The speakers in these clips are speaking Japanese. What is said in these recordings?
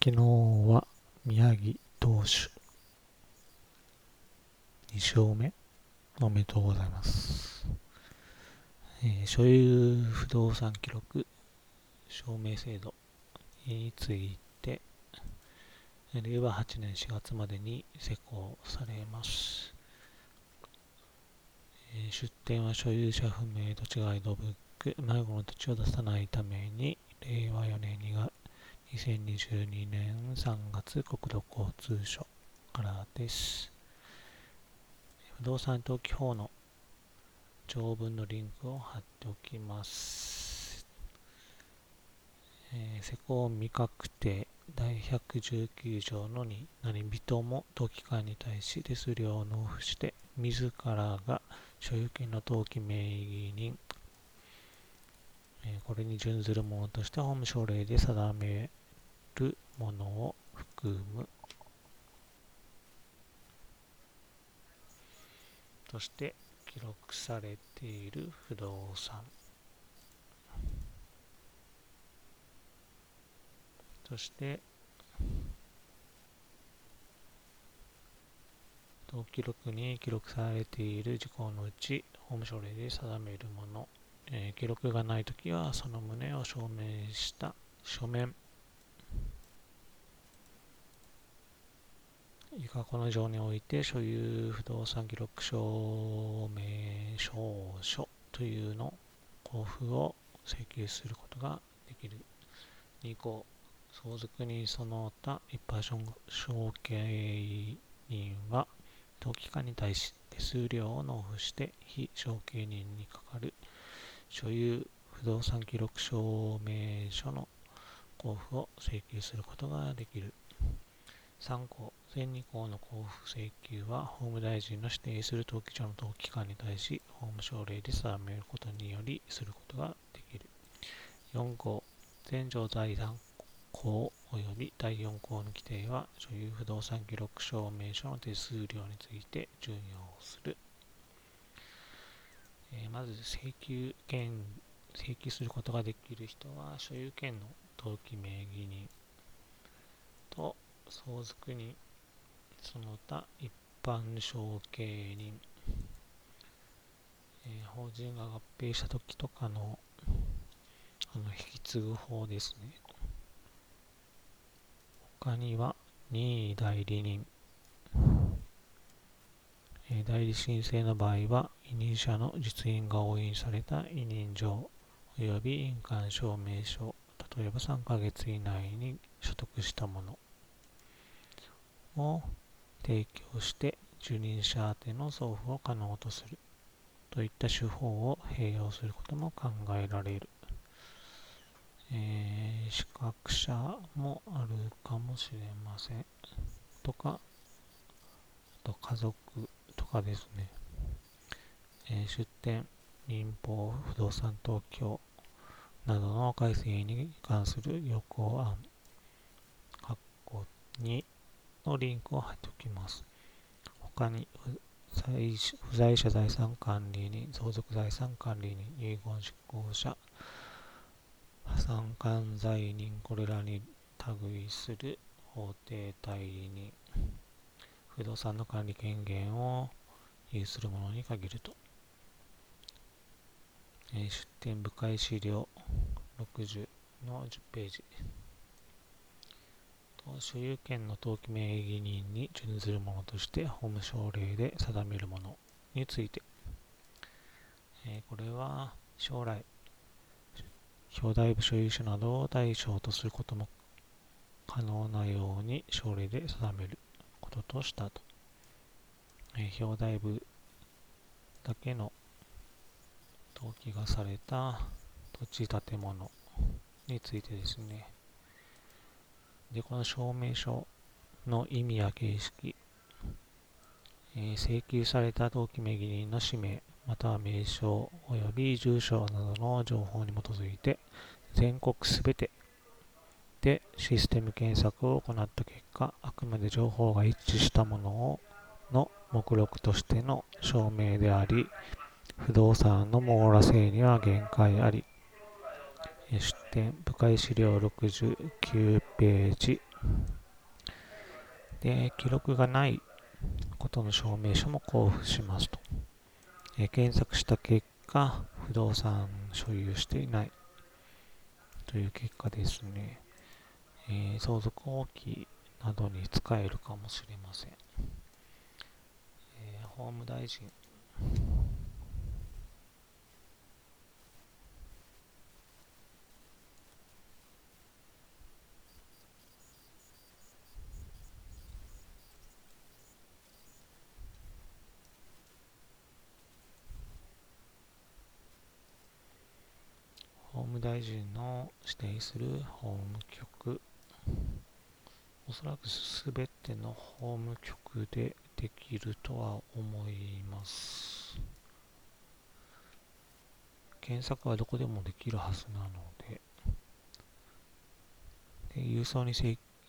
昨日は宮城投手。2勝目おめでとうございます、えー所有不動産記録証明制度について令和8年4月までに施行されます、えー出典は所有者不明土地ガイドブック迷子の土地を出さないために令和4年2月2022年3月国土交通省からです。不動産登記法の条文のリンクを貼っておきます。えー施行未確定第119条の2何人も登記官に対し手数料を納付して自らが所有権の登記名義人これに準ずるものとして法務省令で定めるものを含む。として記録されている不動産。そして登記録に記録されている事項のうち法務省令で定めるもの。えー記録がないときはその旨を証明した書面。以下この条において所有不動産記録証明証書というの交付を請求することができる。2項相続にその他一般承継人は登記官に対し手数料を納付して非承継人にかかる所有不動産記録証明書の交付を請求することができる。3項、全2項の交付請求は法務大臣の指定する登記所の登記官に対し法務省令で定めることによりすることができる。4項、全条第3項及び第4項の規定は所有不動産記録証明書の手数料について準用する。えーまず請求権請求することができる人は所有権の登記名義人と相続人。その他一般承継人、えー法人が合併した時とかのあの引き継ぐ法ですね。他には任意代理人。えー代理申請の場合は、委任者の実印が押印された委任状及び印鑑証明書、例えば3ヶ月以内に所得したものを提供して、受任者宛ての送付を可能とするといった手法を併用することも考えられる。えー資格者もあるかもしれません。とか、あと家族とかですね、えー出店、民法、不動産東京などの改正に関する要項案、括弧2のリンクを貼っておきます。他に、不在不在者財産管理人、相続財産管理人、遺言執行者、破産管財人、これらに類する法定代理人、不動産の管理権限を有する者に限ると。え出典部会資料60の10ページ。所有権の登記名義人に準ずるものとして法務省令で定めるものについて。えーこれは将来、表題部所有者などを対象とすることも可能なように省令で定めることとしたと。えー表題部だけの登記がされた土地建物についてですね。で、この証明書の意味や形式、えー請求された登記名義人の氏名、または名称及び住所などの情報に基づいて、全国すべてでシステム検索を行った結果、あくまで情報が一致したものをの目録としての証明であり、不動産の網羅性には限界あり、出典部会資料69ページで、記録がないことの証明書も交付しますと。え、検索した結果、不動産所有していないという結果ですね。えー、相続放棄などに使えるかもしれません。えー、法務大臣法務大臣の指定する法務局。おそらくすべての法務局でできるとは思います。検索はどこでもできるはずなので。で郵送に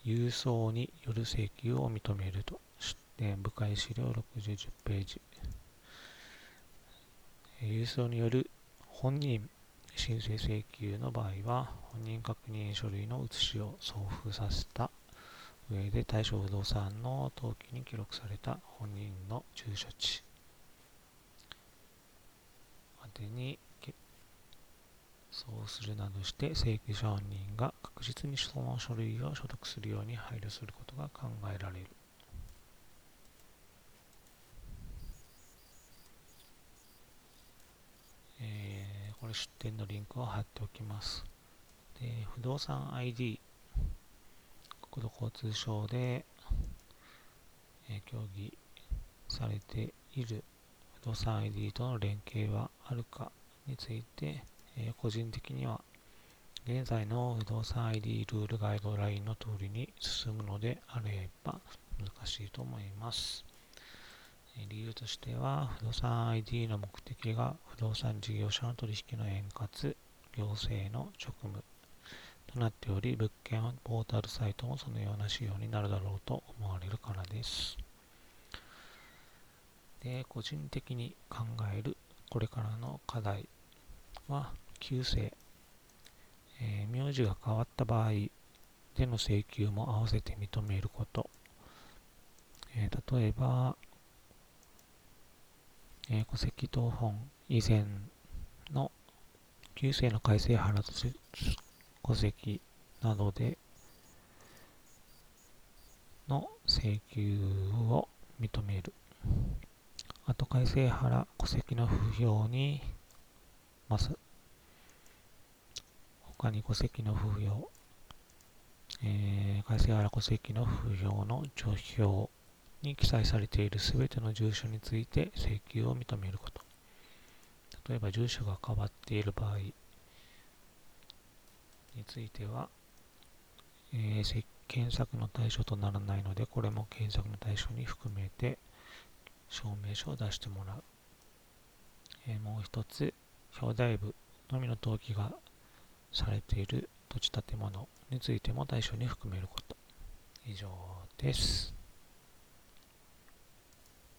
郵送による請求を認めると。して部会資料60ページ。郵送による本人申請請求の場合は、本人確認書類の写しを送付させた上で対象不動産の登記に記録された本人の住所地までにそうするなどして請求者本人が確実にその書類を所得するように配慮することが考えられる。これ出店のリンクを貼っておきます。で、不動産 ID、国土交通省で、え協議されている不動産 ID との連携はあるかについて、え個人的には現在の不動産 ID ルールガイドラインの通りに進むのであれば難しいと思います。理由としては、不動産 ID の目的が不動産事業者の取引の円滑、行政の職務となっており、物件ポータルサイトもそのような仕様になるだろうと思われるからです。で、個人的に考えるこれからの課題は、旧姓、えー、名字が変わった場合での請求も合わせて認めること、えー、例えば、えー、戸籍謄本以前の旧姓の改正原戸籍などでの請求を認める。あと改正原戸籍の不評にます。他に戸籍の不評、えー、改正原戸籍の不評の除票に記載されているすべての住所について請求を認めること。例えば住所が変わっている場合については、えー、検索の対象とならないので、これも検索の対象に含めて証明書を出してもらう。えー、もう一つ、表題部のみの登記がされている土地建物についても対象に含めること。以上です。